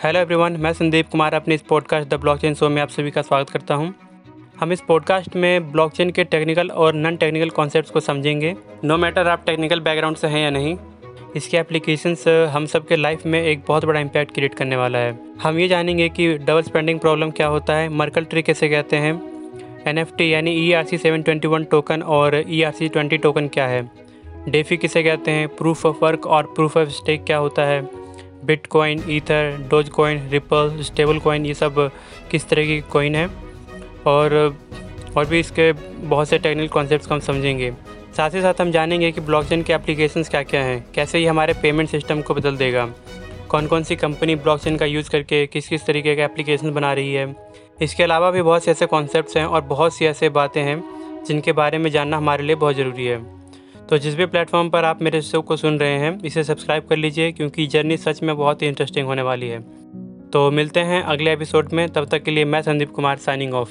Hello everyone मैं संदीप कुमार अपने इस पॉडकास्ट द ब्लॉकचेन शो में आप सभी का स्वागत करता हूँ। हम इस पॉडकास्ट में ब्लॉकचेन के टेक्निकल और नॉन टेक्निकल कॉन्सेप्ट्स को समझेंगे। नो मैटर आप टेक्निकल बैकग्राउंड से हैं या नहीं, इसके एप्लीकेशंस हम सब के लाइफ में एक बहुत बड़ा इम्पैक्ट क्रिएट करने वाला है। हम ये जानेंगे कि डबल स्पेंडिंग प्रॉब्लम क्या होता है मर्कल ट्री कैसे कहते हैं एनएफटी यानी E R C seven twenty one token और E R C twenty token क्या है डेफी किसे कहते हैं प्रूफ ऑफ़ वर्क और प्रूफ ऑफ़ स्टेक क्या होता है bitcoin ether dogecoin ripple stablecoin ये सब किस तरह की कॉइन है? और और भी इसके बहुत से टेक्निकल कॉन्सेप्ट्स को हम समझेंगे। साथ ही साथ हम जानेंगे कि ब्लॉकचेन के एप्लीकेशंस क्या क्या हैं। कैसे ये हमारे पेमेंट सिस्टम को बदल देगा? कौन कौन सी कंपनी ब्लॉकचेन का यूज़ करके किस किस तरीके के एप्लीकेशन बना रही है? इसके अलावा भी बहुत से ऐसे कॉन्सेप्ट हैं और बहुत सी ऐसे बातें हैं जिनके बारे में जानना हमारे लिए बहुत ज़रूरी है। तो जिस भी प्लेटफॉर्म पर आप मेरे शो को सुन रहे हैं, इसे सब्सक्राइब कर लीजिए, क्योंकि जर्नी सच में बहुत ही इंटरेस्टिंग होने वाली है। तो मिलते हैं अगले एपिसोड में, तब तक के लिए मैं संदीप कुमार साइनिंग ऑफ़